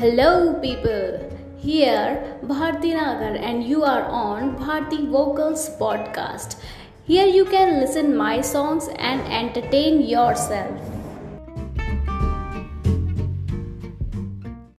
Hello, people. Here, Bharti Nagar, and you are on Bharti Vocals Podcast. Here, you can listen my songs and entertain yourself.